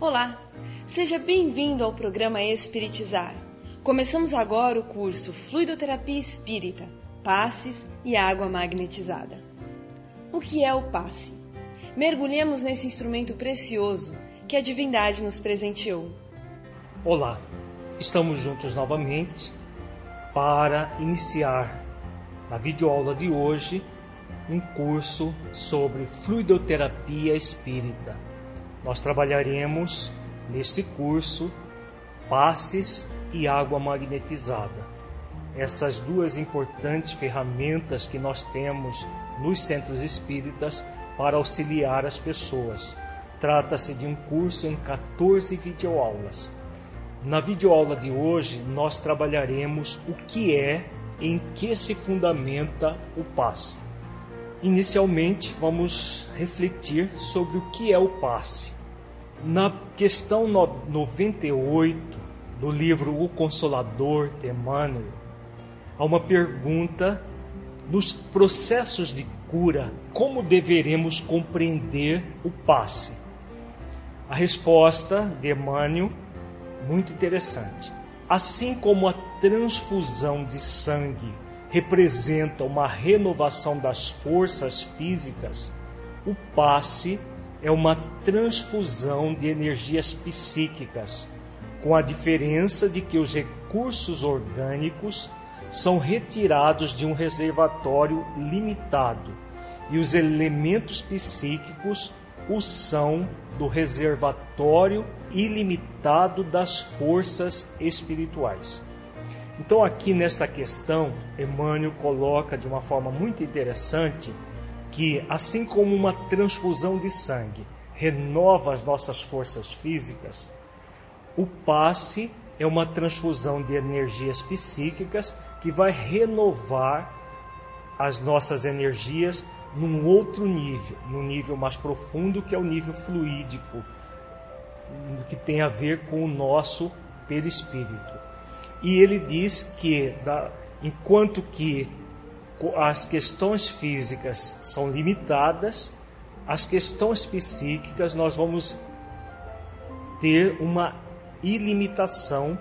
Olá, seja bem-vindo ao programa Espiritizar. Começamos agora o curso Fluidoterapia Espírita, Passes e Água Magnetizada. O que é o passe? Mergulhemos nesse instrumento precioso que a divindade nos presenteou. Olá, estamos juntos novamente para iniciar na videoaula de hoje um curso sobre fluidoterapia espírita. Nós trabalharemos neste curso passes e água magnetizada. Essas duas importantes ferramentas que nós temos nos centros espíritas para auxiliar as pessoas. Trata-se de um curso em 14 videoaulas. Na videoaula de hoje, nós trabalharemos o que é em que se fundamenta o passe. Inicialmente, vamos refletir sobre o que é o passe. Na questão 98 do livro O Consolador de Emmanuel, há uma pergunta nos processos de cura, como deveremos compreender o passe? A resposta de Emmanuel, muito interessante. Assim como a transfusão de sangue representa uma renovação das forças físicas, o passe é uma transfusão de energias psíquicas, com a diferença de que os recursos orgânicos são retirados de um reservatório limitado e os elementos psíquicos o são do reservatório ilimitado das forças espirituais. Então, aqui nesta questão, Emmanuel coloca de uma forma muito interessante que, assim como uma transfusão de sangue renova as nossas forças físicas, o passe é uma transfusão de energias psíquicas que vai renovar as nossas energias num outro nível, num nível mais profundo, que é o nível fluídico, que tem a ver com o nosso perispírito. E ele diz que, da, enquanto que as questões físicas são limitadas, as questões psíquicas nós vamos ter uma ilimitação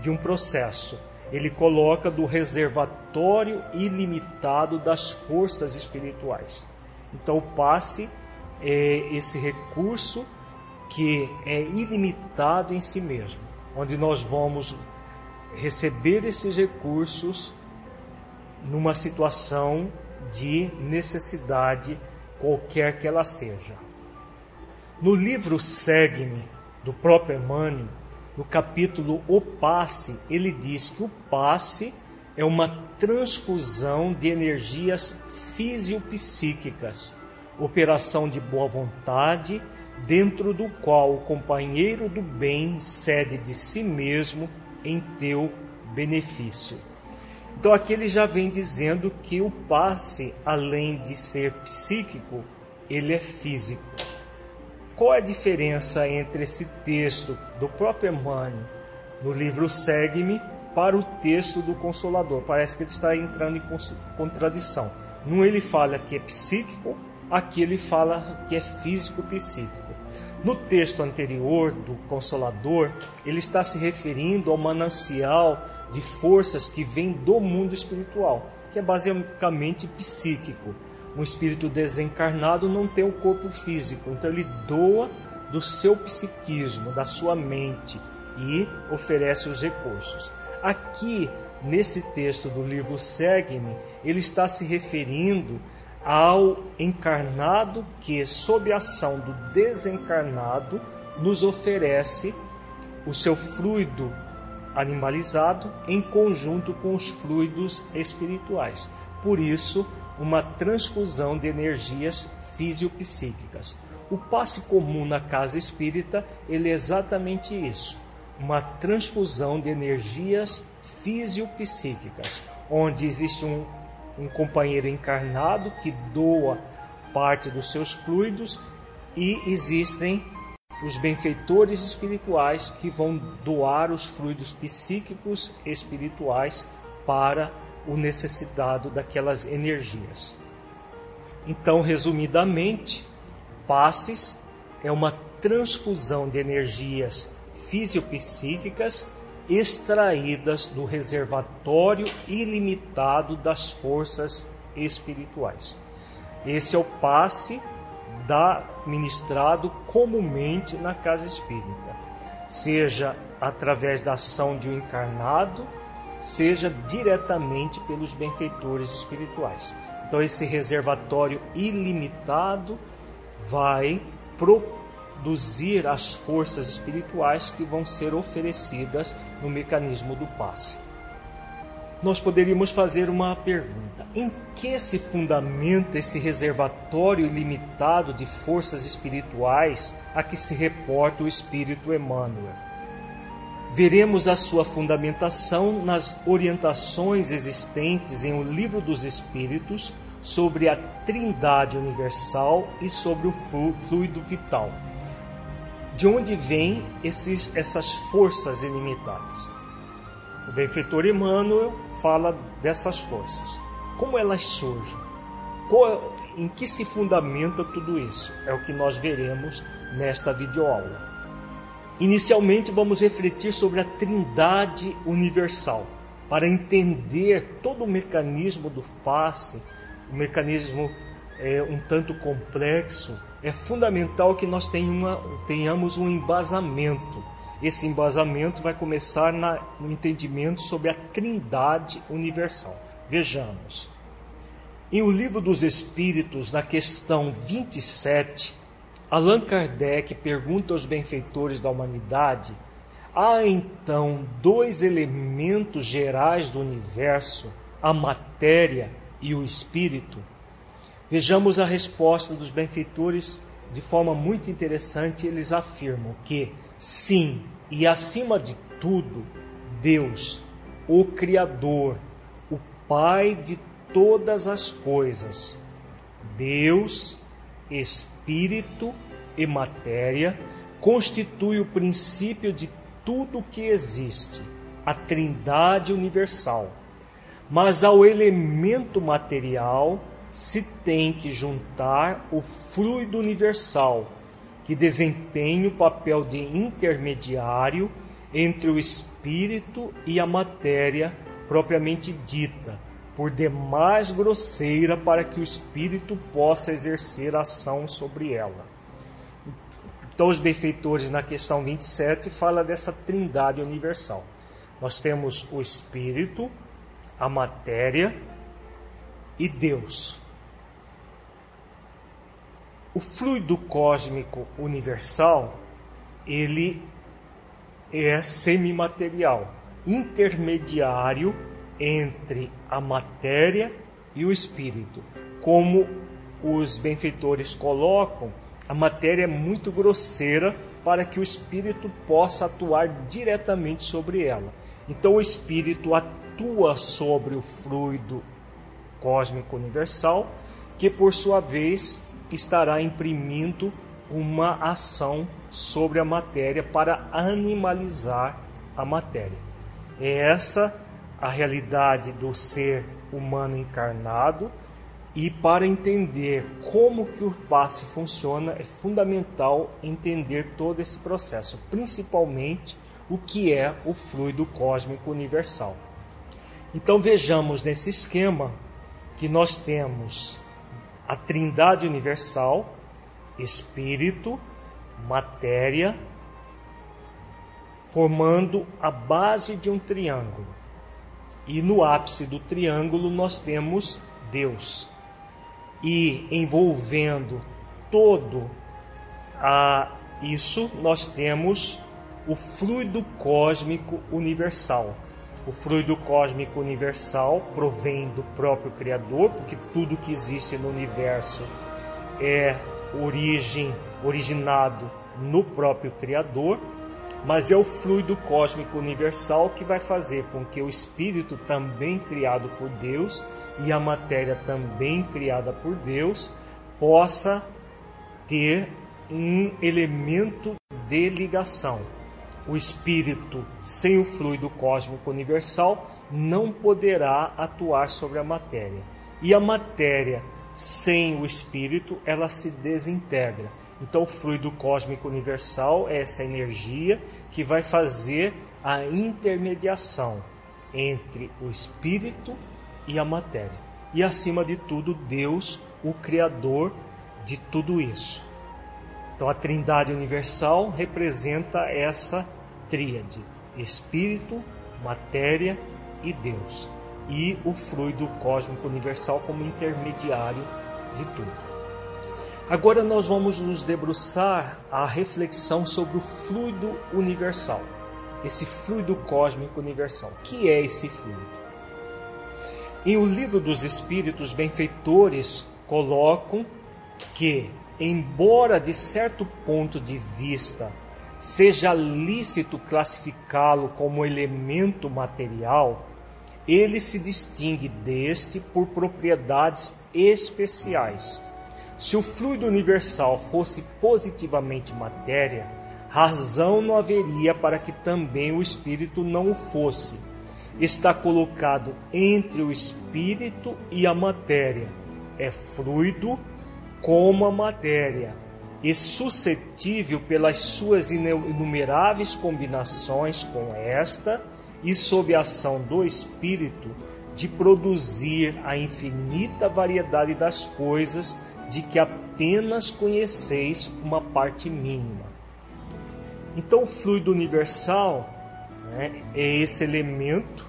de um processo. Ele coloca do reservatório ilimitado das forças espirituais. Então, passe é esse recurso que é ilimitado em si mesmo, onde nós vamos receber esses recursos numa situação de necessidade, qualquer que ela seja. No livro Segue-me, do próprio Emmanuel, no capítulo O Passe, ele diz que o passe é uma transfusão de energias fisiopsíquicas, operação de boa vontade, dentro do qual o companheiro do bem cede de si mesmo em teu benefício. Então aqui ele já vem dizendo que o passe, além de ser psíquico, ele é físico. Qual é a diferença entre esse texto do próprio Emmanuel no livro Segue-me para o texto do Consolador? Parece que ele está entrando em contradição. Num ele fala que é psíquico, aqui ele fala que é físico-psíquico. No texto anterior do Consolador, ele está se referindo ao manancial de forças que vem do mundo espiritual, que é basicamente psíquico. Um espírito desencarnado não tem o um corpo físico, então ele doa do seu psiquismo, da sua mente e oferece os recursos. Aqui, nesse texto do livro Segue-me, ele está se referindo ao encarnado que, sob a ação do desencarnado, nos oferece o seu fluido animalizado em conjunto com os fluidos espirituais. Por isso, uma transfusão de energias fisiopsíquicas. O passe comum na casa espírita, ele é exatamente isso, uma transfusão de energias fisiopsíquicas, onde existe um um companheiro encarnado que doa parte dos seus fluidos e existem os benfeitores espirituais que vão doar os fluidos psíquicos espirituais para o necessitado daquelas energias. Então, resumidamente, passes é uma transfusão de energias fisiopsíquicas extraídas do reservatório ilimitado das forças espirituais. Esse é o passe da ministrado comumente na casa espírita, seja através da ação de um encarnado, seja diretamente pelos benfeitores espirituais. Então esse reservatório ilimitado vai produzir as forças espirituais que vão ser oferecidas no mecanismo do passe. Nós poderíamos fazer uma pergunta: em que se fundamenta esse reservatório ilimitado de forças espirituais a que se reporta o Espírito Emmanuel? Veremos a sua fundamentação nas orientações existentes em O Livro dos Espíritos sobre a Trindade Universal e sobre o fluido vital de onde vêm esses, essas forças ilimitadas. O benfeitor Emmanuel fala dessas forças. Como elas surgem? Qual, em que se fundamenta tudo isso? É o que nós veremos nesta videoaula. Inicialmente, vamos refletir sobre a Trindade Universal, para entender todo o mecanismo do passe, o mecanismo é, um tanto complexo é fundamental que nós tenhamos um embasamento. Esse embasamento vai começar no entendimento sobre a Trindade Universal. Vejamos. Em O Livro dos Espíritos, na questão 27, Allan Kardec pergunta aos benfeitores da humanidade: há então dois elementos gerais do universo, a matéria e o espírito? Vejamos a resposta dos benfeitores de forma muito interessante. Eles afirmam que, sim, e acima de tudo, Deus, o Criador, o Pai de todas as coisas, Deus, Espírito e matéria, constitui o princípio de tudo que existe, a Trindade universal. Mas ao elemento material se tem que juntar o fluido universal, que desempenha o papel de intermediário entre o espírito e a matéria propriamente dita, por demais grosseira para que o espírito possa exercer ação sobre ela. Então, os benfeitores, na questão 27, fala dessa trindade universal. Nós temos o espírito, a matéria e Deus. O fluido cósmico universal, ele é semimaterial, intermediário entre a matéria e o espírito. Como os benfeitores colocam, a matéria é muito grosseira para que o espírito possa atuar diretamente sobre ela. Então o espírito atua sobre o fluido cósmico universal, que por sua vez estará imprimindo uma ação sobre a matéria para animalizar a matéria. É essa a realidade do ser humano encarnado e para entender como que o passe funciona é fundamental entender todo esse processo, principalmente o que é o fluido cósmico universal. Então vejamos nesse esquema que nós temos a Trindade universal, espírito, matéria, formando a base de um triângulo. E no ápice do triângulo nós temos Deus. E envolvendo todo a isso nós temos o fluido cósmico universal, o fluido cósmico universal provém do próprio Criador, porque tudo que existe no universo é origem, originado no próprio Criador, mas é o fluido cósmico universal que vai fazer com que o espírito também criado por Deus e a matéria também criada por Deus possa ter um elemento de ligação o espírito sem o fluido cósmico universal não poderá atuar sobre a matéria. E a matéria sem o espírito, ela se desintegra. Então, o fluido cósmico universal é essa energia que vai fazer a intermediação entre o espírito e a matéria. E acima de tudo, Deus, o Criador de tudo isso. Então, a Trindade Universal representa essa tríade: Espírito, matéria e Deus. E o fluido cósmico universal como intermediário de tudo. Agora nós vamos nos debruçar a reflexão sobre o fluido universal, esse fluido cósmico universal. O que é esse fluido? Em O Livro dos Espíritos, benfeitores colocam que, embora de certo ponto de vista seja lícito classificá-lo como elemento material, ele se distingue deste por propriedades especiais se o fluido universal fosse positivamente matéria, razão não haveria para que também o espírito não o fosse. Está colocado entre o espírito e a matéria. É fluido como a matéria e suscetível pelas suas inumeráveis combinações com esta e sob a ação do espírito de produzir a infinita variedade das coisas de que apenas conheceis uma parte mínima. Então, o fluido universal né, é esse elemento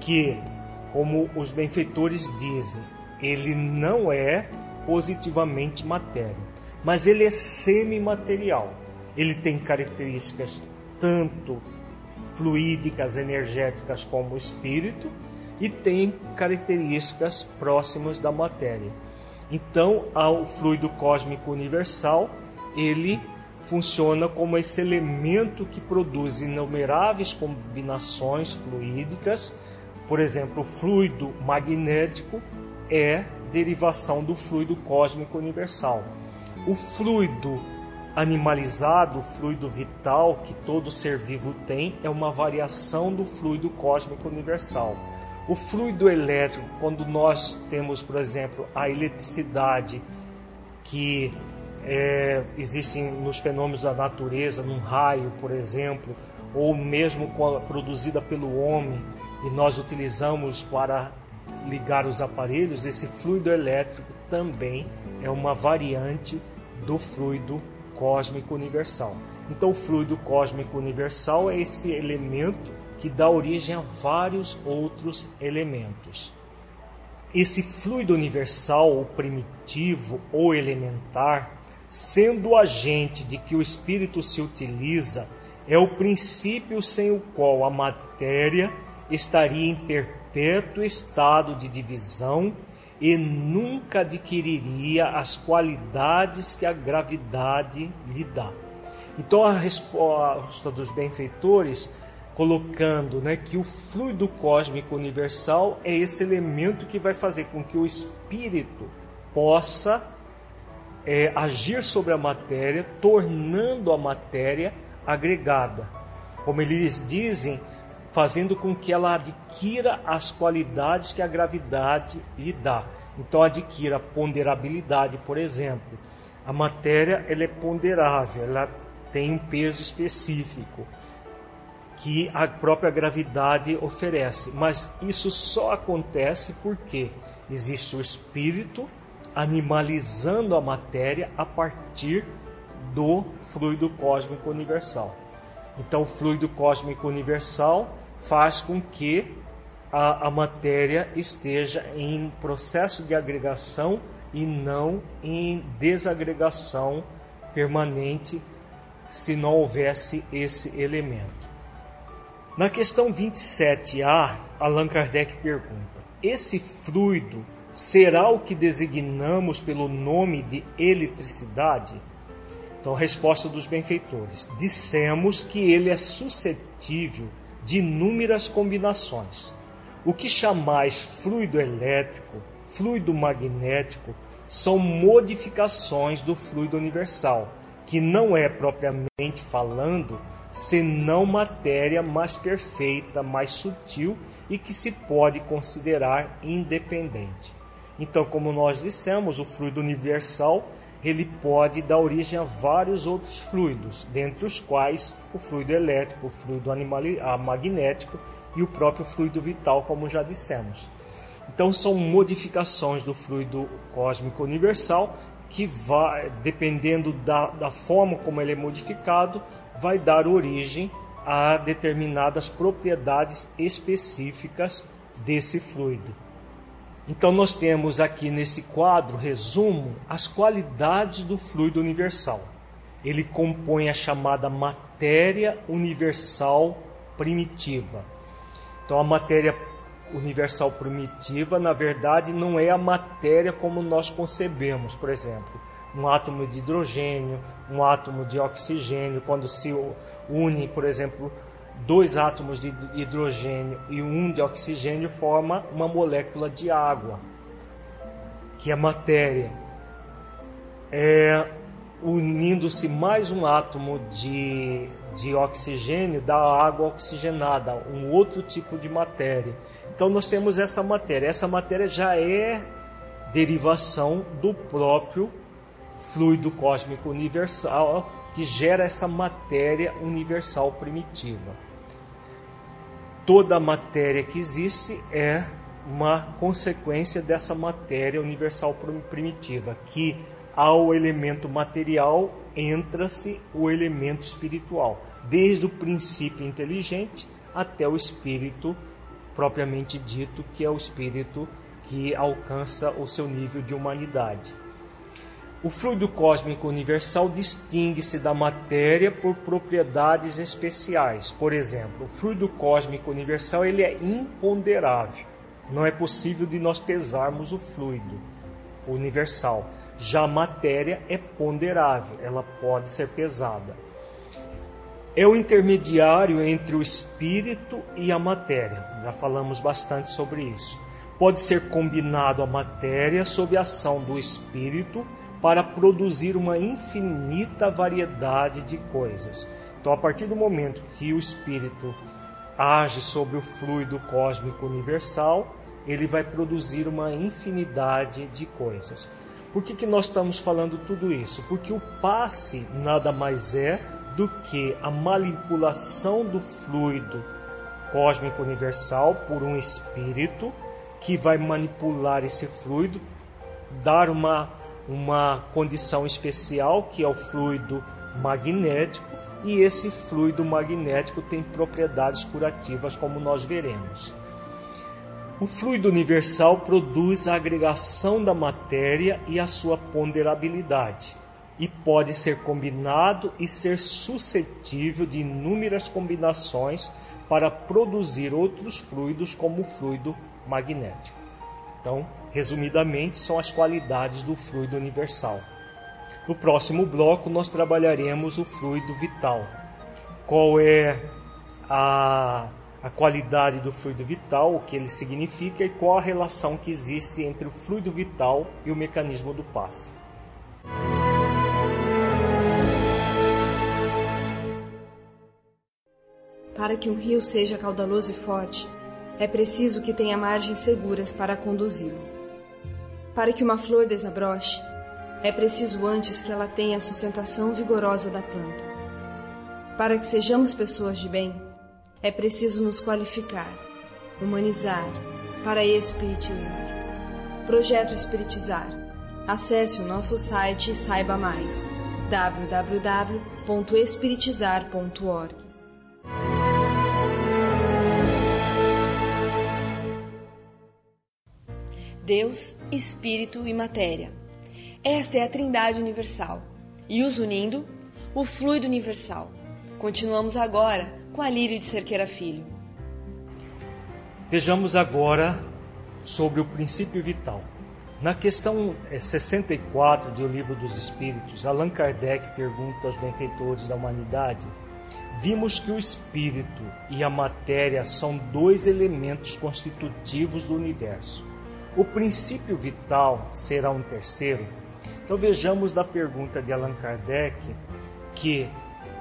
que, como os benfeitores dizem, ele não é positivamente matéria, mas ele é semimaterial. Ele tem características tanto fluídicas, energéticas como o espírito e tem características próximas da matéria. Então, ao fluido cósmico universal, ele funciona como esse elemento que produz inumeráveis combinações fluídicas. Por exemplo, o fluido magnético é derivação do fluido cósmico universal. O fluido animalizado, o fluido vital que todo ser vivo tem, é uma variação do fluido cósmico universal. O fluido elétrico, quando nós temos, por exemplo, a eletricidade que é, nos fenômenos da natureza, num raio, por exemplo, ou mesmo produzida pelo homem e nós utilizamos para ligar os aparelhos, esse fluido elétrico também é uma variante do fluido cósmico universal. Então, o fluido cósmico universal é esse elemento que dá origem a vários outros elementos. Esse fluido universal, ou primitivo ou elementar, sendo o agente de que o espírito se utiliza, é o princípio sem o qual a matéria estaria em perpétuo estado de divisão e nunca adquiriria as qualidades que a gravidade lhe dá. Então a resposta dos benfeitores colocando né, que o fluido cósmico universal é esse elemento que vai fazer com que o espírito possa é, agir sobre a matéria, tornando a matéria agregada. Como eles dizem, fazendo com que ela adquira as qualidades que a gravidade lhe dá. Então adquira ponderabilidade, por exemplo. A matéria ela é ponderável, ela tem um peso específico que a própria gravidade oferece. Mas isso só acontece porque existe o espírito animalizando a matéria a partir do fluido cósmico universal. Então, o fluido cósmico universal faz com que a, a matéria esteja em processo de agregação e não em desagregação permanente se não houvesse esse elemento. Na questão 27A, Allan Kardec pergunta: esse fluido será o que designamos pelo nome de eletricidade? Então, resposta dos benfeitores: dissemos que ele é suscetível de inúmeras combinações. O que chamais fluido elétrico, fluido magnético, são modificações do fluido universal, que não é propriamente falando senão matéria mais perfeita, mais sutil e que se pode considerar independente. Então, como nós dissemos, o fluido universal ele pode dar origem a vários outros fluidos, dentre os quais o fluido elétrico, o fluido animal, magnético e o próprio fluido vital, como já dissemos. Então são modificações do fluido cósmico universal que vai, dependendo da, da forma como ele é modificado, vai dar origem a determinadas propriedades específicas desse fluido. Então nós temos aqui nesse quadro resumo as qualidades do fluido universal. Ele compõe a chamada matéria universal primitiva. Então a matéria universal primitiva, na verdade, não é a matéria como nós concebemos, por exemplo, um átomo de hidrogênio, um átomo de oxigênio, quando se une, por exemplo, dois átomos de hidrogênio e um de oxigênio forma uma molécula de água, que é matéria. É, Unindo-se mais um átomo de, de oxigênio dá água oxigenada, um outro tipo de matéria. Então nós temos essa matéria. Essa matéria já é derivação do próprio fluido cósmico universal que gera essa matéria universal primitiva toda a matéria que existe é uma consequência dessa matéria universal primitiva, que ao elemento material entra-se o elemento espiritual, desde o princípio inteligente até o espírito propriamente dito, que é o espírito que alcança o seu nível de humanidade. O fluido cósmico universal distingue-se da matéria por propriedades especiais. Por exemplo, o fluido cósmico universal ele é imponderável. Não é possível de nós pesarmos o fluido universal. Já a matéria é ponderável, ela pode ser pesada. É o intermediário entre o espírito e a matéria. Já falamos bastante sobre isso. Pode ser combinado a matéria sob a ação do espírito para produzir uma infinita variedade de coisas. Então, a partir do momento que o espírito age sobre o fluido cósmico universal, ele vai produzir uma infinidade de coisas. Por que, que nós estamos falando tudo isso? Porque o passe nada mais é do que a manipulação do fluido cósmico universal por um espírito que vai manipular esse fluido, dar uma uma condição especial que é o fluido magnético, e esse fluido magnético tem propriedades curativas, como nós veremos. O fluido universal produz a agregação da matéria e a sua ponderabilidade, e pode ser combinado e ser suscetível de inúmeras combinações para produzir outros fluidos, como o fluido magnético. Então, resumidamente, são as qualidades do fluido universal. No próximo bloco, nós trabalharemos o fluido vital. Qual é a, a qualidade do fluido vital, o que ele significa e qual a relação que existe entre o fluido vital e o mecanismo do passe. Para que um rio seja caudaloso e forte, é preciso que tenha margens seguras para conduzi-lo. Para que uma flor desabroche, é preciso antes que ela tenha a sustentação vigorosa da planta. Para que sejamos pessoas de bem, é preciso nos qualificar, humanizar, para espiritizar. Projeto Espiritizar. Acesse o nosso site e saiba mais. www.espiritizar.org Deus, Espírito e Matéria. Esta é a Trindade Universal. E os unindo, o fluido universal. Continuamos agora com a Lírio de Cerqueira Filho. Vejamos agora sobre o princípio vital. Na questão 64 do Livro dos Espíritos, Allan Kardec pergunta aos benfeitores da humanidade: Vimos que o espírito e a matéria são dois elementos constitutivos do universo. O princípio vital será um terceiro? Então vejamos da pergunta de Allan Kardec que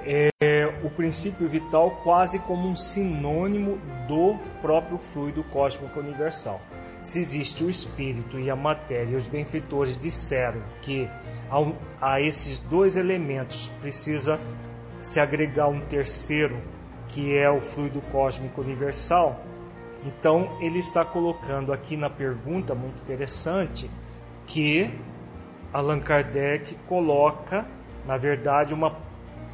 é o princípio vital quase como um sinônimo do próprio fluido cósmico universal. se existe o espírito e a matéria, os benfeitores disseram que a, a esses dois elementos precisa se agregar um terceiro, que é o fluido cósmico universal, então ele está colocando aqui na pergunta muito interessante que Allan Kardec coloca, na verdade, uma,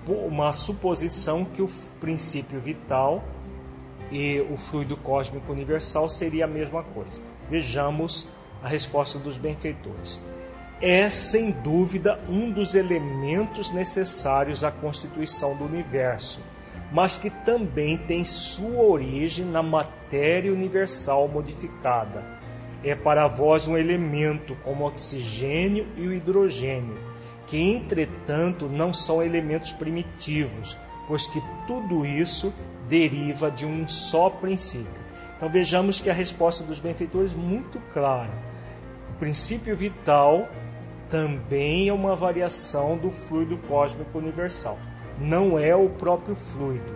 uma suposição que o princípio vital e o fluido cósmico universal seria a mesma coisa. Vejamos a resposta dos benfeitores. É sem dúvida um dos elementos necessários à constituição do universo, mas que também tem sua origem na matéria universal modificada. É para vós um elemento como o oxigênio e o hidrogênio, que entretanto não são elementos primitivos, pois que tudo isso deriva de um só princípio. Então vejamos que a resposta dos benfeitores é muito clara. O princípio vital também é uma variação do fluido cósmico universal. Não é o próprio fluido.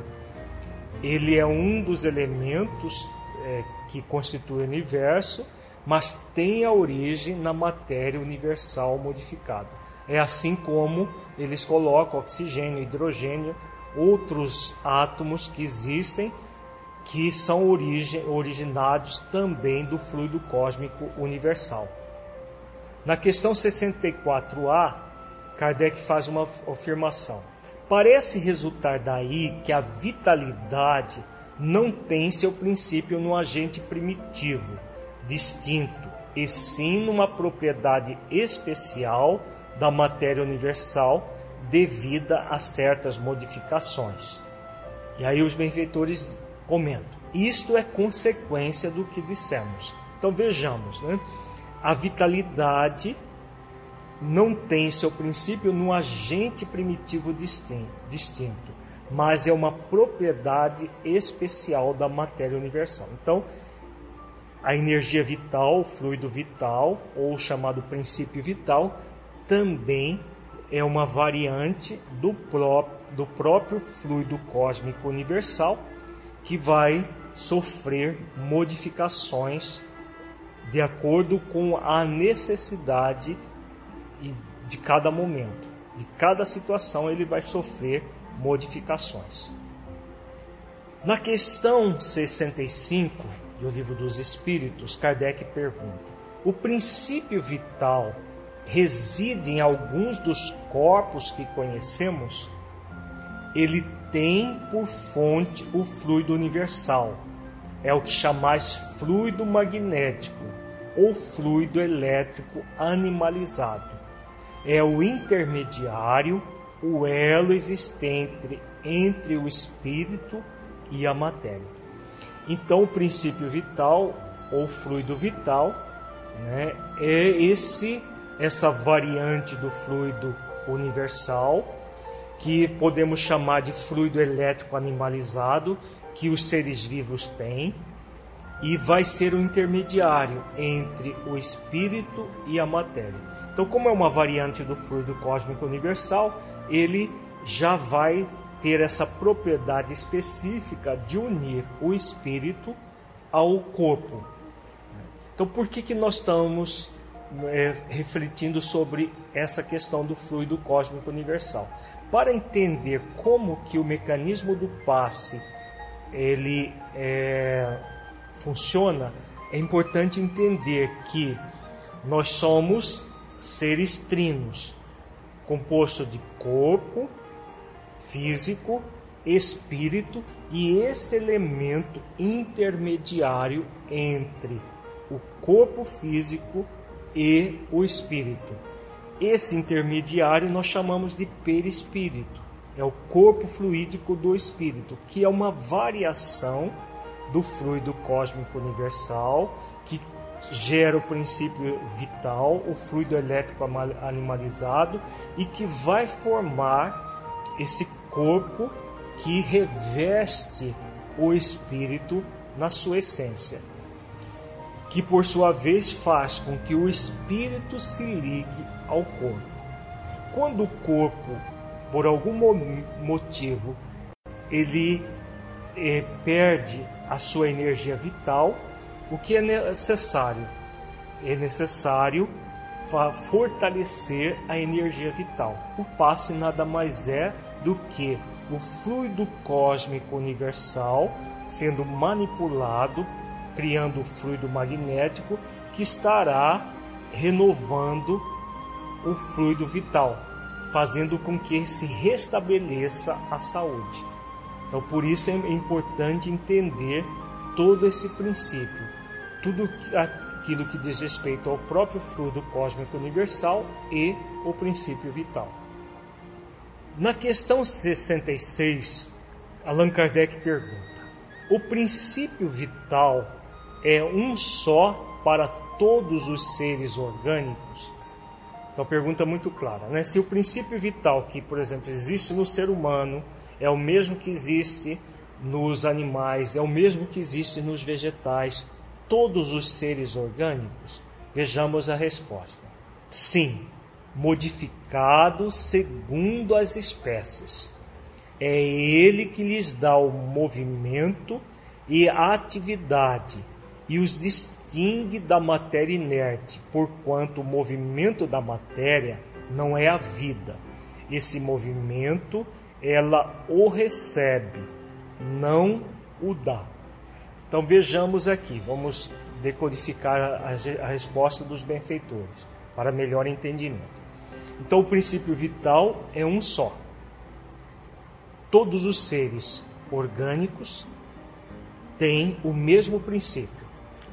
Ele é um dos elementos é, que constitui o universo, mas tem a origem na matéria universal modificada. É assim como eles colocam oxigênio, hidrogênio, outros átomos que existem que são origem, originados também do fluido cósmico universal. Na questão 64A, Kardec faz uma afirmação. Parece resultar daí que a vitalidade não tem seu princípio no agente primitivo, distinto, e sim numa propriedade especial da matéria universal devida a certas modificações. E aí os benfeitores comentam: isto é consequência do que dissemos. Então vejamos, né? a vitalidade não tem seu princípio no agente primitivo distinto, mas é uma propriedade especial da matéria universal. Então, a energia vital, o fluido vital, ou chamado princípio vital, também é uma variante do, pró do próprio fluido cósmico universal que vai sofrer modificações de acordo com a necessidade de cada momento. De cada situação ele vai sofrer modificações. Na questão 65 do Livro dos Espíritos, Kardec pergunta: o princípio vital reside em alguns dos corpos que conhecemos, ele tem por fonte o fluido universal. É o que chamais fluido magnético ou fluido elétrico animalizado. É o intermediário, o elo existente entre o espírito e a matéria. Então, o princípio vital ou fluido vital né, é esse essa variante do fluido universal, que podemos chamar de fluido elétrico animalizado, que os seres vivos têm, e vai ser o intermediário entre o espírito e a matéria. Então, como é uma variante do fluido cósmico universal, ele já vai ter essa propriedade específica de unir o espírito ao corpo. Então, por que, que nós estamos é, refletindo sobre essa questão do fluido cósmico universal. Para entender como que o mecanismo do passe ele é, funciona, é importante entender que nós somos seres trinos, composto de corpo, físico, espírito e esse elemento intermediário entre o corpo físico e o espírito. Esse intermediário nós chamamos de perispírito. É o corpo fluídico do espírito, que é uma variação do fluido cósmico universal gera o princípio vital, o fluido elétrico animalizado e que vai formar esse corpo que reveste o espírito na sua essência que por sua vez faz com que o espírito se ligue ao corpo. Quando o corpo, por algum motivo, ele eh, perde a sua energia vital, o que é necessário? É necessário fortalecer a energia vital. O passe nada mais é do que o fluido cósmico universal sendo manipulado, criando o fluido magnético que estará renovando o fluido vital, fazendo com que se restabeleça a saúde. Então, por isso é importante entender todo esse princípio, tudo aquilo que diz respeito ao próprio fluido cósmico universal e o princípio vital. Na questão 66, Allan Kardec pergunta: o princípio vital é um só para todos os seres orgânicos? Então, pergunta muito clara, né? Se o princípio vital que, por exemplo, existe no ser humano é o mesmo que existe nos animais, é o mesmo que existe nos vegetais, todos os seres orgânicos? Vejamos a resposta. Sim, modificado segundo as espécies. É ele que lhes dá o movimento e a atividade e os distingue da matéria inerte, porquanto o movimento da matéria não é a vida. Esse movimento ela o recebe, não o dá. Então vejamos aqui, vamos decodificar a, a resposta dos benfeitores para melhor entendimento. Então o princípio vital é um só. Todos os seres orgânicos têm o mesmo princípio,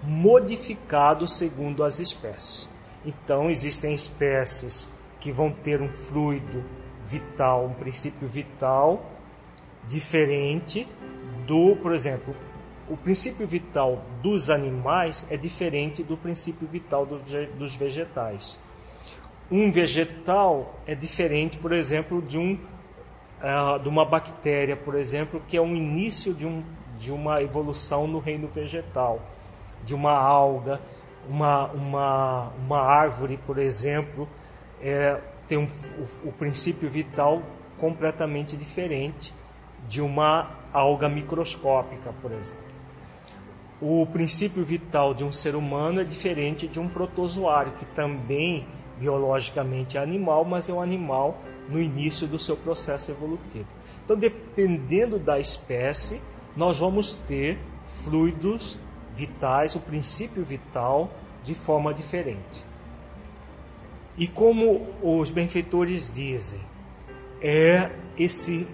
modificado segundo as espécies. Então existem espécies que vão ter um fluido vital, um princípio vital diferente do, por exemplo, o princípio vital dos animais é diferente do princípio vital dos vegetais. Um vegetal é diferente, por exemplo, de, um, uh, de uma bactéria, por exemplo, que é o início de, um, de uma evolução no reino vegetal, de uma alga, uma, uma, uma árvore, por exemplo, é, tem um, o, o princípio vital completamente diferente de uma alga microscópica, por exemplo. O princípio vital de um ser humano é diferente de um protozoário, que também biologicamente é animal, mas é um animal no início do seu processo evolutivo. Então, dependendo da espécie, nós vamos ter fluidos vitais, o princípio vital, de forma diferente. E como os benfeitores dizem, é esse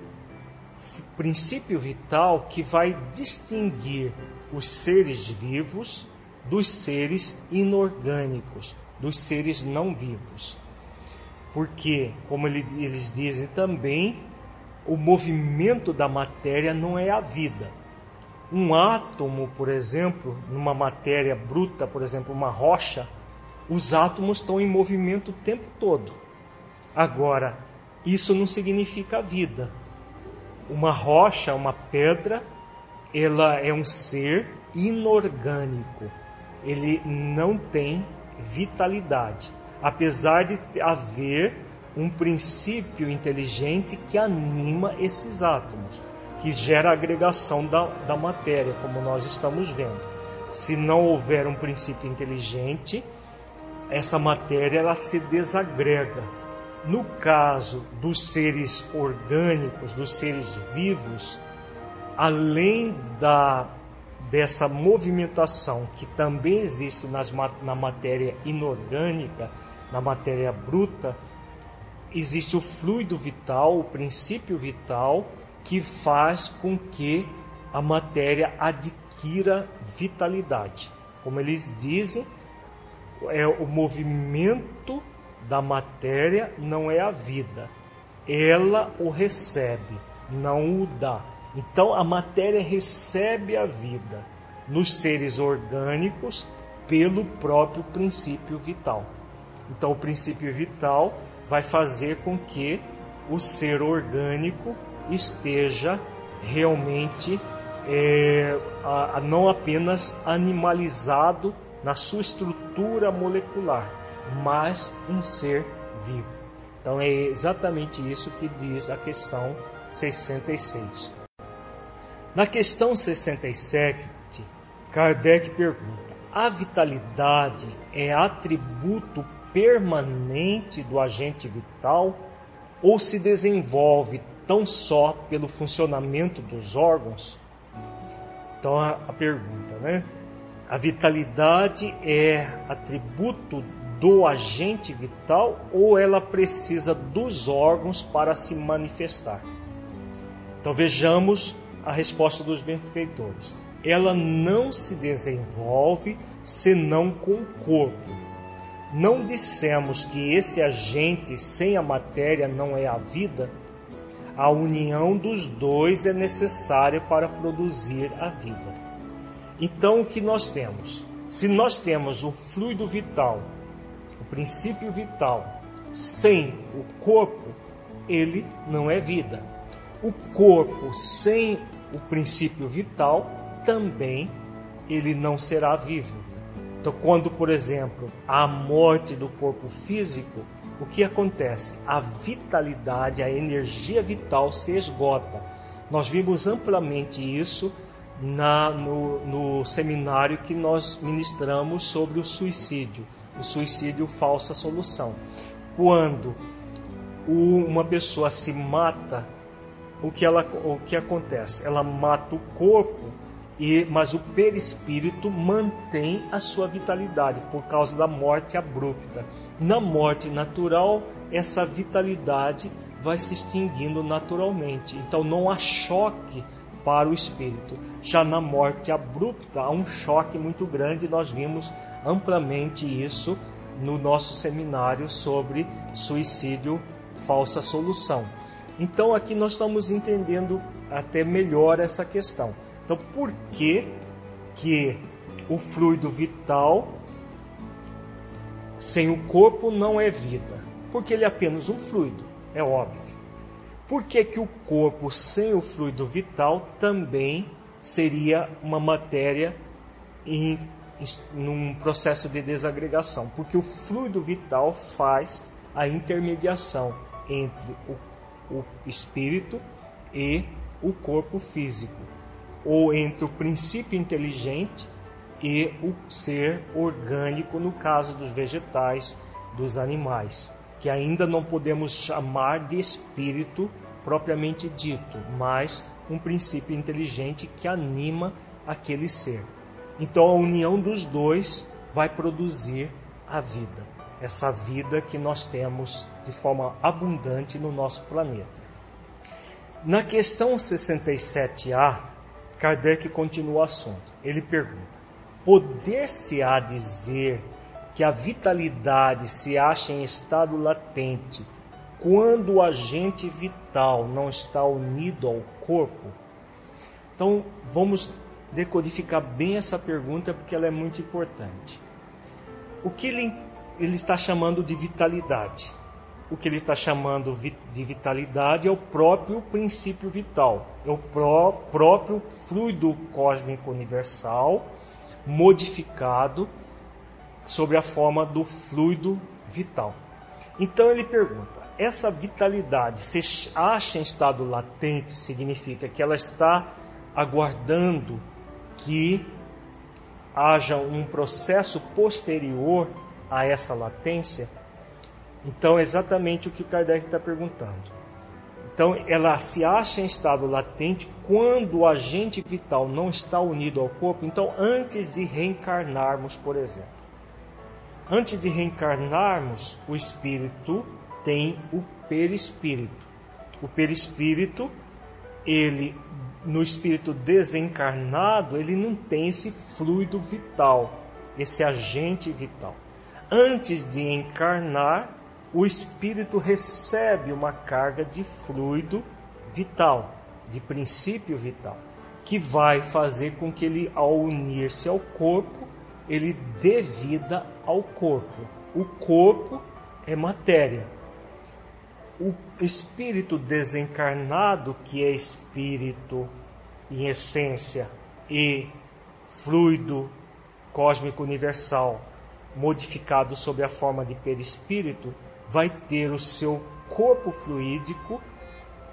princípio vital que vai distinguir os seres vivos dos seres inorgânicos, dos seres não vivos. Porque, como eles dizem também, o movimento da matéria não é a vida. Um átomo, por exemplo, numa matéria bruta, por exemplo, uma rocha, os átomos estão em movimento o tempo todo. Agora, isso não significa vida. Uma rocha, uma pedra, ela é um ser inorgânico. Ele não tem vitalidade, apesar de haver um princípio inteligente que anima esses átomos, que gera a agregação da, da matéria, como nós estamos vendo. Se não houver um princípio inteligente, essa matéria ela se desagrega. No caso dos seres orgânicos, dos seres vivos, além da dessa movimentação que também existe nas, na matéria inorgânica, na matéria bruta, existe o fluido vital, o princípio vital, que faz com que a matéria adquira vitalidade. Como eles dizem, é o movimento da matéria não é a vida. Ela o recebe, não o dá. Então a matéria recebe a vida nos seres orgânicos pelo próprio princípio vital. Então o princípio vital vai fazer com que o ser orgânico esteja realmente é, a, a não apenas animalizado na sua estrutura molecular, mas um ser vivo. Então é exatamente isso que diz a questão 66. Na questão 67, Kardec pergunta: a vitalidade é atributo permanente do agente vital ou se desenvolve tão só pelo funcionamento dos órgãos? Então a, a pergunta, né? A vitalidade é atributo do agente vital ou ela precisa dos órgãos para se manifestar? Então vejamos a resposta dos benfeitores. Ela não se desenvolve senão com o corpo. Não dissemos que esse agente sem a matéria não é a vida? A união dos dois é necessária para produzir a vida. Então, o que nós temos? Se nós temos o fluido vital, o princípio vital, sem o corpo, ele não é vida. O corpo sem o princípio vital também ele não será vivo. Então, quando, por exemplo, há a morte do corpo físico, o que acontece? A vitalidade, a energia vital se esgota. Nós vimos amplamente isso na, no, no seminário que nós ministramos sobre o suicídio, o suicídio falsa solução. Quando uma pessoa se mata, o que, ela, o que acontece? Ela mata o corpo e, mas o perispírito mantém a sua vitalidade por causa da morte abrupta. Na morte natural, essa vitalidade vai se extinguindo naturalmente. Então não há choque para o espírito. Já na morte abrupta, há um choque muito grande. Nós vimos amplamente isso no nosso seminário sobre suicídio falsa solução. Então aqui nós estamos entendendo até melhor essa questão. Então, por que que o fluido vital sem o corpo não é vida? Porque ele é apenas um fluido, é óbvio. Por que, que o corpo sem o fluido vital também seria uma matéria em num processo de desagregação? Porque o fluido vital faz a intermediação entre o, o espírito e o corpo físico ou entre o princípio inteligente e o ser orgânico, no caso dos vegetais, dos animais, que ainda não podemos chamar de espírito propriamente dito, mas um princípio inteligente que anima aquele ser. Então a união dos dois vai produzir a vida, essa vida que nós temos de forma abundante no nosso planeta. Na questão 67A, Kardec continua o assunto. Ele pergunta: Poder-se-á dizer que a vitalidade se acha em estado latente quando o agente vital não está unido ao corpo? Então, vamos decodificar bem essa pergunta porque ela é muito importante. O que ele, ele está chamando de vitalidade? o que ele está chamando de vitalidade é o próprio princípio vital, é o pró próprio fluido cósmico universal modificado sobre a forma do fluido vital. Então ele pergunta: essa vitalidade se acha em estado latente? Significa que ela está aguardando que haja um processo posterior a essa latência? Então, é exatamente o que Kardec está perguntando. Então, ela se acha em estado latente quando o agente vital não está unido ao corpo. Então, antes de reencarnarmos, por exemplo. Antes de reencarnarmos, o espírito tem o perispírito. O perispírito, ele no espírito desencarnado, ele não tem esse fluido vital, esse agente vital. Antes de encarnar, o espírito recebe uma carga de fluido vital, de princípio vital, que vai fazer com que ele, ao unir-se ao corpo, ele dê vida ao corpo. O corpo é matéria. O espírito desencarnado, que é espírito em essência e fluido cósmico universal, modificado sob a forma de perispírito, vai ter o seu corpo fluídico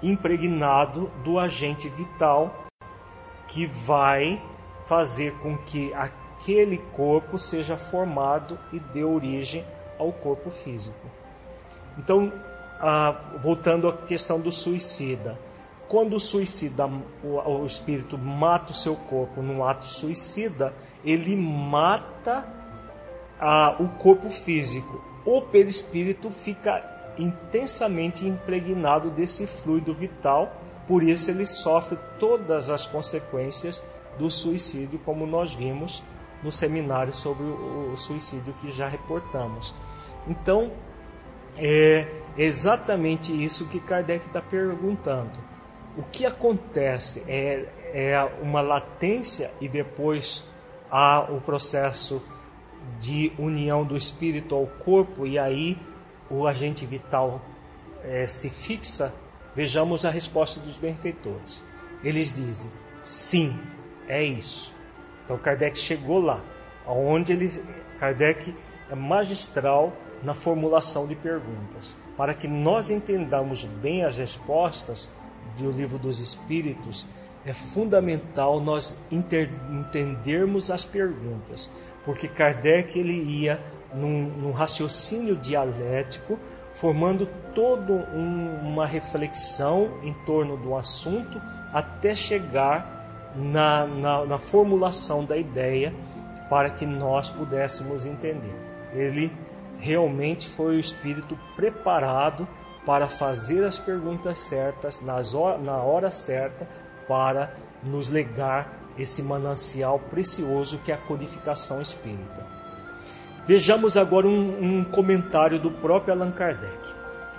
impregnado do agente vital que vai fazer com que aquele corpo seja formado e dê origem ao corpo físico. Então, ah, voltando à questão do suicida, quando o suicida, o, o espírito mata o seu corpo num ato suicida, ele mata o corpo físico. O perispírito fica intensamente impregnado desse fluido vital, por isso ele sofre todas as consequências do suicídio, como nós vimos no seminário sobre o suicídio que já reportamos. Então, é exatamente isso que Kardec está perguntando. O que acontece é, é uma latência e depois há o processo de união do espírito ao corpo e aí o agente vital é, se fixa, vejamos a resposta dos benfeitores. Eles dizem: sim, é isso. Então Kardec chegou lá, onde ele Kardec é magistral na formulação de perguntas. Para que nós entendamos bem as respostas do livro dos Espíritos, é fundamental nós entendermos as perguntas, porque Kardec ele ia num, num raciocínio dialético, formando toda um, uma reflexão em torno do assunto até chegar na, na, na formulação da ideia para que nós pudéssemos entender. Ele realmente foi o espírito preparado para fazer as perguntas certas nas, na hora certa para nos legar esse manancial precioso que é a codificação espírita. Vejamos agora um, um comentário do próprio Allan Kardec.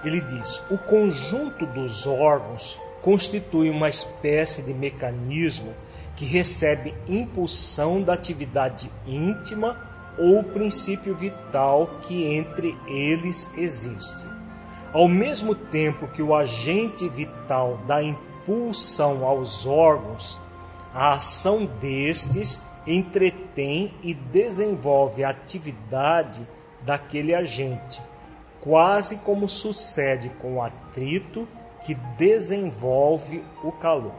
Ele diz: o conjunto dos órgãos constitui uma espécie de mecanismo que recebe impulsão da atividade íntima ou princípio vital que entre eles existe. Ao mesmo tempo que o agente vital dá impulsão aos órgãos, a ação destes entretém e desenvolve a atividade daquele agente, quase como sucede com o atrito que desenvolve o calor.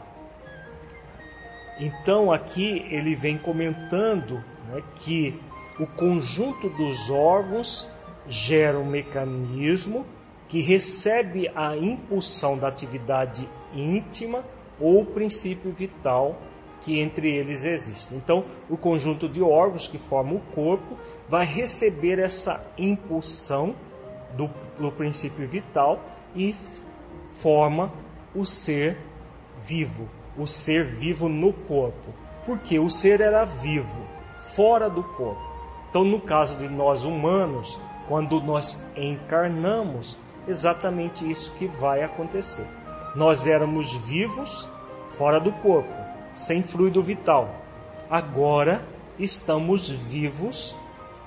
Então aqui ele vem comentando né, que o conjunto dos órgãos gera um mecanismo que recebe a impulsão da atividade íntima ou princípio vital que entre eles existe. Então, o conjunto de órgãos que forma o corpo vai receber essa impulsão do, do princípio vital e forma o ser vivo, o ser vivo no corpo. Porque o ser era vivo, fora do corpo. Então, no caso de nós humanos, quando nós encarnamos, exatamente isso que vai acontecer. Nós éramos vivos fora do corpo, sem fluido vital. Agora estamos vivos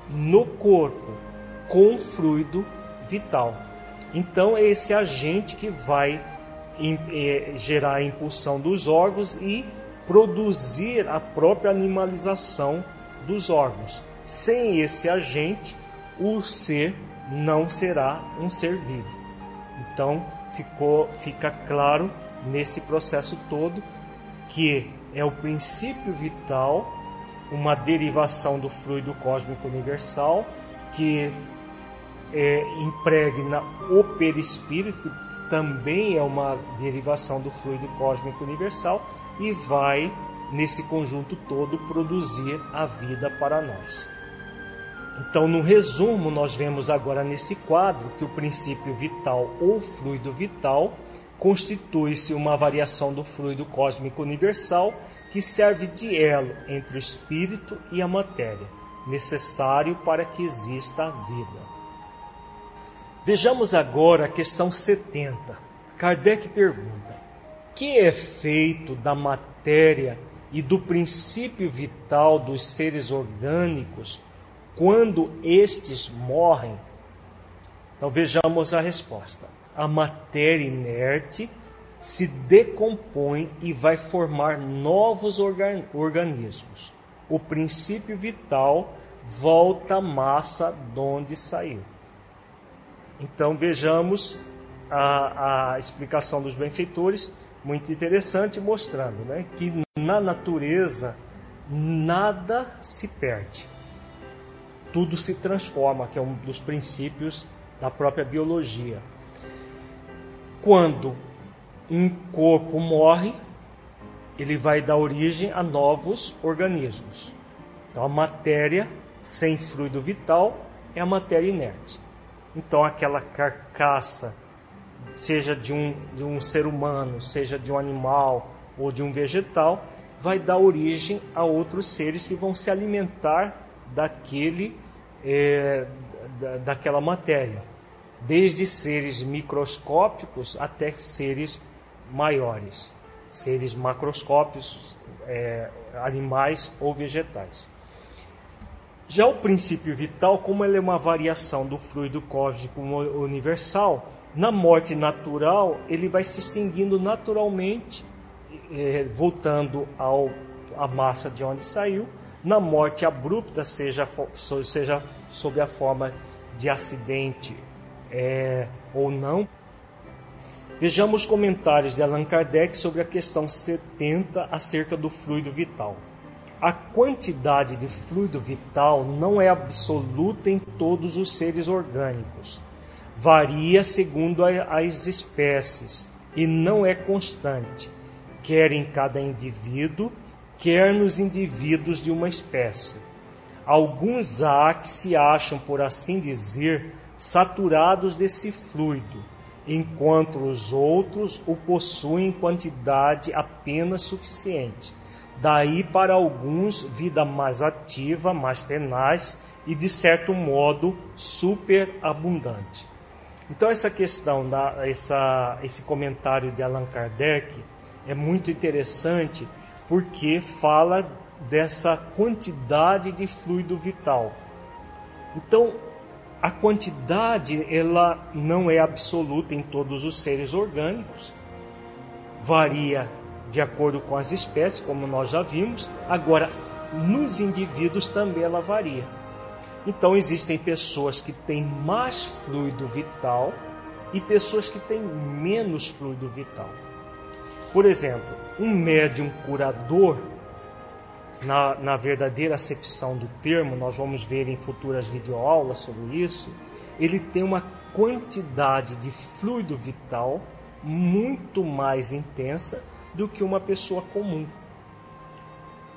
no corpo, com fluido vital. Então é esse agente que vai é, gerar a impulsão dos órgãos e produzir a própria animalização dos órgãos. Sem esse agente, o ser não será um ser vivo. Então, ficou, fica claro nesse processo todo que é o princípio vital, uma derivação do fluido cósmico universal que é, impregna o perispírito, que também é uma derivação do fluido cósmico universal, e vai, nesse conjunto todo, produzir a vida para nós. Então, no resumo, nós vemos agora nesse quadro que o princípio vital ou fluido vital constitui-se uma variação do fluido cósmico universal que serve de elo entre o espírito e a matéria, necessário para que exista a vida. Vejamos agora a questão 70. Kardec pergunta: que é feito da matéria e do princípio vital dos seres orgânicos quando estes morrem? Então vejamos a resposta. A matéria inerte se decompõe e vai formar novos organismos. O princípio vital volta à massa de onde saiu. Então vejamos a, a explicação dos benfeitores, muito interessante, mostrando né, que na natureza nada se perde. Tudo se transforma, que é um dos princípios da própria biologia. Quando um corpo morre, ele vai dar origem a novos organismos. Então, a matéria sem fluido vital é a matéria inerte. Então, aquela carcaça, seja de um, de um ser humano, seja de um animal ou de um vegetal, vai dar origem a outros seres que vão se alimentar daquele, é, daquela matéria, desde seres microscópicos até seres maiores seres macroscópicos, é, animais ou vegetais. Já o princípio vital, como ele é uma variação do fluido cósmico universal, na morte natural ele vai se extinguindo naturalmente, é, voltando ao, à massa de onde saiu. Na morte abrupta, seja, seja sob a forma de acidente é, ou não, Vejamos comentários de Allan Kardec sobre a questão 70 acerca do fluido vital. A quantidade de fluido vital não é absoluta em todos os seres orgânicos. Varia segundo as espécies e não é constante, quer em cada indivíduo, quer nos indivíduos de uma espécie. Alguns há que se acham, por assim dizer, saturados desse fluido enquanto os outros o possuem em quantidade apenas suficiente. Daí para alguns vida mais ativa, mais tenaz e de certo modo superabundante. Então essa questão da essa, esse comentário de Allan Kardec é muito interessante porque fala dessa quantidade de fluido vital. Então a quantidade ela não é absoluta em todos os seres orgânicos, varia de acordo com as espécies, como nós já vimos. Agora, nos indivíduos também ela varia. Então, existem pessoas que têm mais fluido vital e pessoas que têm menos fluido vital. Por exemplo, um médium curador na, na verdadeira acepção do termo, nós vamos ver em futuras videoaulas sobre isso, ele tem uma quantidade de fluido vital muito mais intensa do que uma pessoa comum.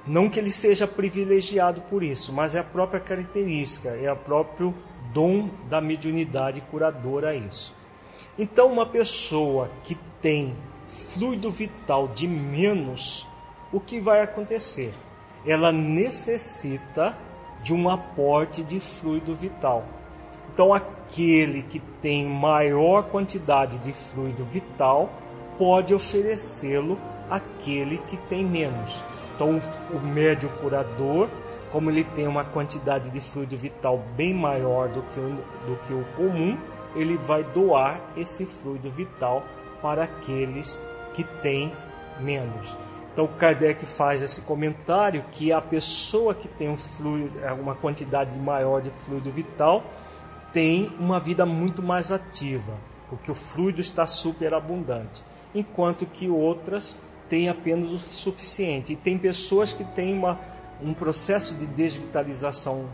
Não que ele seja privilegiado por isso, mas é a própria característica, é o próprio dom da mediunidade curadora isso. Então, uma pessoa que tem fluido vital de menos, o que vai acontecer? Ela necessita de um aporte de fluido vital. Então, aquele que tem maior quantidade de fluido vital pode oferecê-lo àquele que tem menos. Então, o médio curador, como ele tem uma quantidade de fluido vital bem maior do que o, do que o comum, ele vai doar esse fluido vital para aqueles que têm menos. Então Kardec faz esse comentário que a pessoa que tem um fluido, é, uma quantidade maior de fluido vital tem uma vida muito mais ativa, porque o fluido está superabundante, enquanto que outras têm apenas o suficiente. E tem pessoas que têm uma, um processo de desvitalização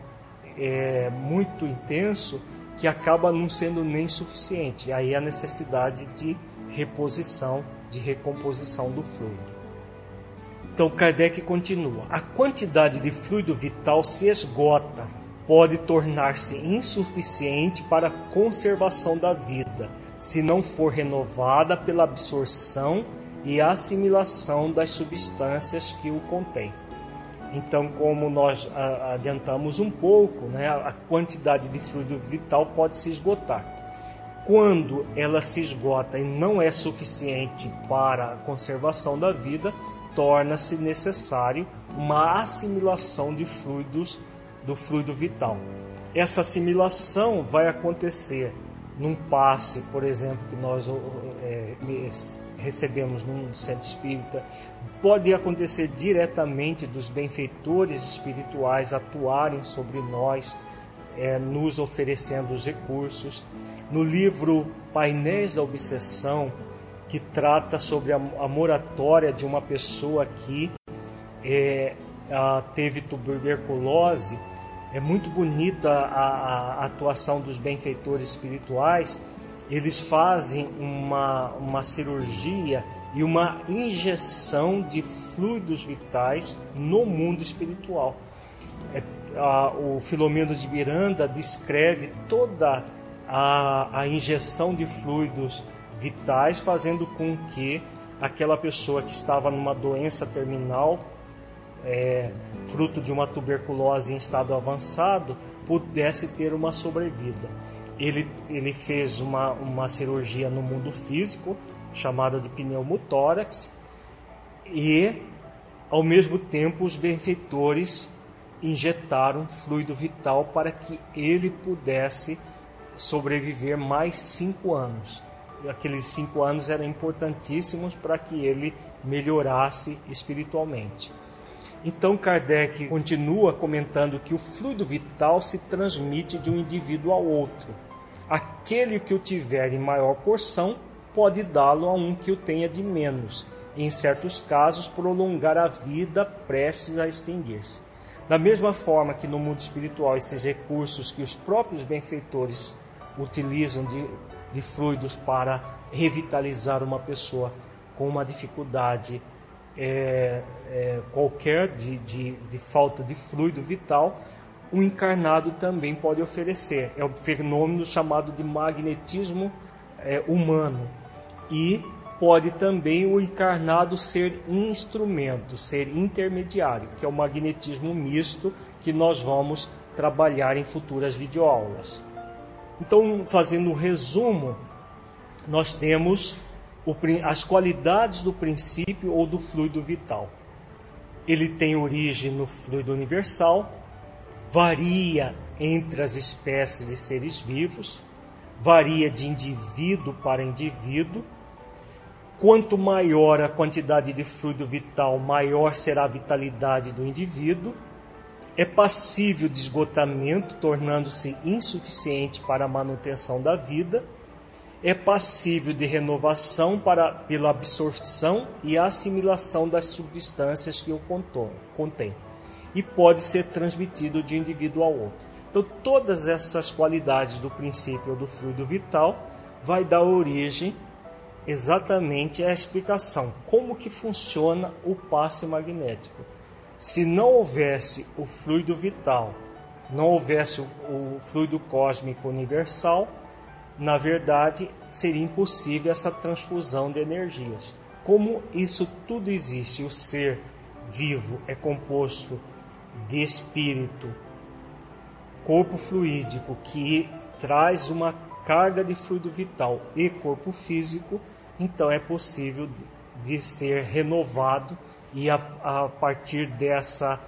é, muito intenso que acaba não sendo nem suficiente. Aí a necessidade de reposição, de recomposição do fluido. Então Kardec continua: a quantidade de fluido vital se esgota, pode tornar-se insuficiente para a conservação da vida, se não for renovada pela absorção e assimilação das substâncias que o contêm. Então, como nós adiantamos um pouco, né, a quantidade de fluido vital pode se esgotar. Quando ela se esgota e não é suficiente para a conservação da vida, torna-se necessário uma assimilação de fluidos do fluido vital. Essa assimilação vai acontecer num passe, por exemplo, que nós é, recebemos num centro espírita, pode acontecer diretamente dos benfeitores espirituais atuarem sobre nós, é, nos oferecendo os recursos. No livro Painéis da Obsessão, que trata sobre a, a moratória de uma pessoa que é, ah, teve tuberculose, é muito bonita a, a, atuação dos benfeitores espirituais. Eles fazem uma, uma cirurgia e uma injeção de fluidos vitais no mundo espiritual. É, a, o Filomeno de Miranda descreve toda a, a injeção de fluidos vitais, fazendo com que aquela pessoa que estava numa doença terminal, é, fruto de uma tuberculose em estado avançado, pudesse ter uma sobrevida. Ele, ele fez uma, uma cirurgia no mundo físico, chamada de pneumotórax, e ao mesmo tempo os benfeitores injetaram fluido vital para que ele pudesse sobreviver mais cinco anos. Aqueles cinco anos eram importantíssimos para que ele melhorasse espiritualmente. Então Kardec continua comentando que o fluido vital se transmite de um indivíduo ao outro. Aquele que o tiver em maior porção pode dá-lo a um que o tenha de menos, e em certos casos prolongar a vida prestes a extinguir-se. Da mesma forma que no mundo espiritual esses recursos que os próprios benfeitores utilizam de, de fluidos para revitalizar uma pessoa com uma dificuldade é, é, qualquer de, de, de, falta de fluido vital, o encarnado também pode oferecer. É o fenômeno chamado de magnetismo é, humano. E pode também o encarnado ser instrumento, ser intermediário, que é o magnetismo misto que nós vamos trabalhar em futuras videoaulas. Então, fazendo um resumo, nós temos as qualidades do princípio ou do fluido vital. Ele tem origem no fluido universal, varia entre as espécies de seres vivos, varia de indivíduo para indivíduo. Quanto maior a quantidade de fluido vital, maior será a vitalidade do indivíduo é passível de esgotamento, tornando-se insuficiente para a manutenção da vida, é passível de renovação para, pela absorção e assimilação das substâncias que o contém, e pode ser transmitido de indivíduo ao outro. Então, todas essas qualidades do princípio do fluido vital vai dar origem exatamente à explicação como que funciona o passe magnético se não houvesse o fluido vital, não houvesse o, fluido cósmico universal, na verdade seria impossível essa transfusão de energias. Como isso tudo existe, o ser vivo é composto de espírito, corpo fluídico que traz uma carga de fluido vital e corpo físico, então é possível de ser renovado e a, a partir dessa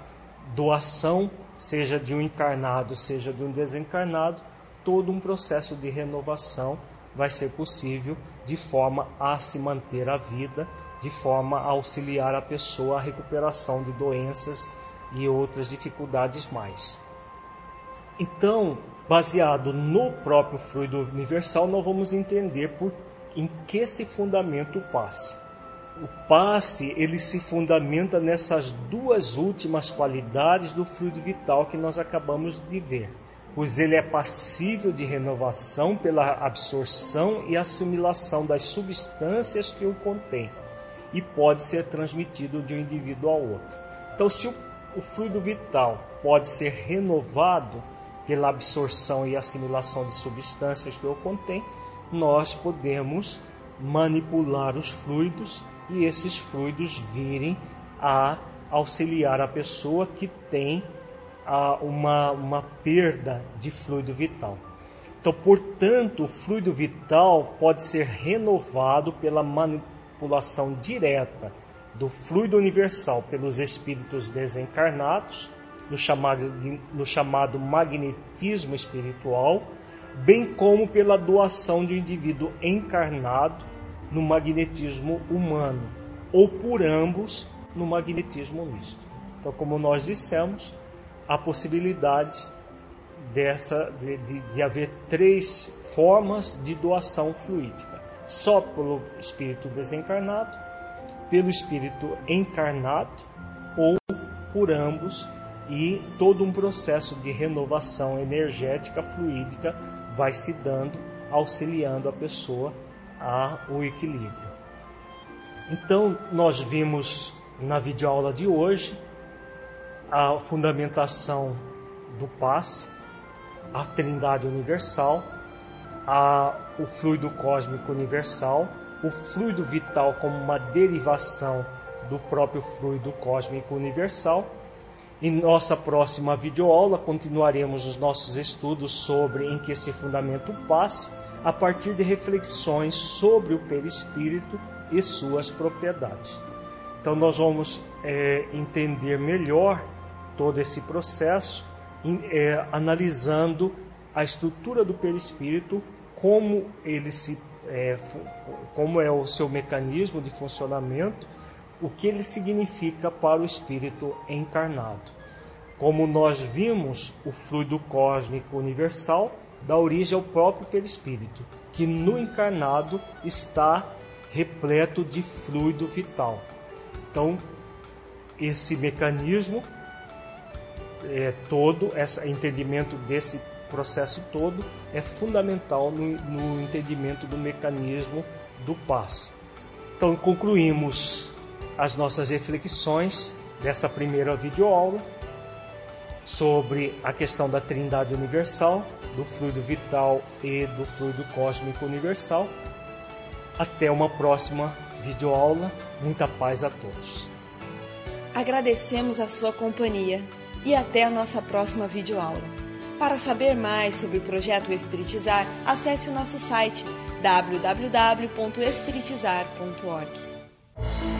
doação, seja de um encarnado, seja de um desencarnado, todo um processo de renovação vai ser possível de forma a se manter a vida, de forma a auxiliar a pessoa à recuperação de doenças e outras dificuldades mais. Então, baseado no próprio fluido universal, nós vamos entender por, em que se fundamenta o passe o passe ele se fundamenta nessas duas últimas qualidades do fluido vital que nós acabamos de ver, pois ele é passível de renovação pela absorção e assimilação das substâncias que o contém e pode ser transmitido de um indivíduo ao outro. Então, se o, o fluido vital pode ser renovado pela absorção e assimilação de substâncias que o contém, nós podemos manipular os fluidos e esses fluidos virem a auxiliar a pessoa que tem a, uma, uma perda de fluido vital. Então, portanto, o fluido vital pode ser renovado pela manipulação direta do fluido universal pelos espíritos desencarnados, no chamado, no chamado magnetismo espiritual, bem como pela doação de um indivíduo encarnado no magnetismo humano, ou por ambos no magnetismo misto. Então, como nós dissemos, há possibilidades dessa de, de, de haver três formas de doação fluídica: só pelo espírito desencarnado, pelo espírito encarnado ou por ambos e todo um processo de renovação energética fluídica vai se dando, auxiliando a pessoa ao equilíbrio. Então, nós vimos na videoaula de hoje a fundamentação do passe, a Trindade Universal, a, o fluido cósmico universal, o fluido vital como uma derivação do próprio fluido cósmico universal. Em nossa próxima videoaula continuaremos os nossos estudos sobre em que se fundamenta o a partir de reflexões sobre o perispírito e suas propriedades. Então nós vamos é, entender melhor todo esse processo, é, analisando a estrutura do perispírito, como ele se, é, como é o seu mecanismo de funcionamento, o que ele significa para o espírito encarnado. Como nós vimos, o fluido cósmico universal dá origem ao próprio perispírito, que no encarnado está repleto de fluido vital. Então, esse mecanismo é, todo, esse entendimento desse processo todo é fundamental no, no entendimento do mecanismo do passe. Então concluímos as nossas reflexões dessa primeira videoaula sobre a questão da trindade universal, do fluido vital e do fluido cósmico universal. Até uma próxima videoaula. Muita paz a todos. Agradecemos a sua companhia e até a nossa próxima videoaula. Para saber mais sobre o projeto Espiritizar, acesse o nosso site www.espiritizar.org.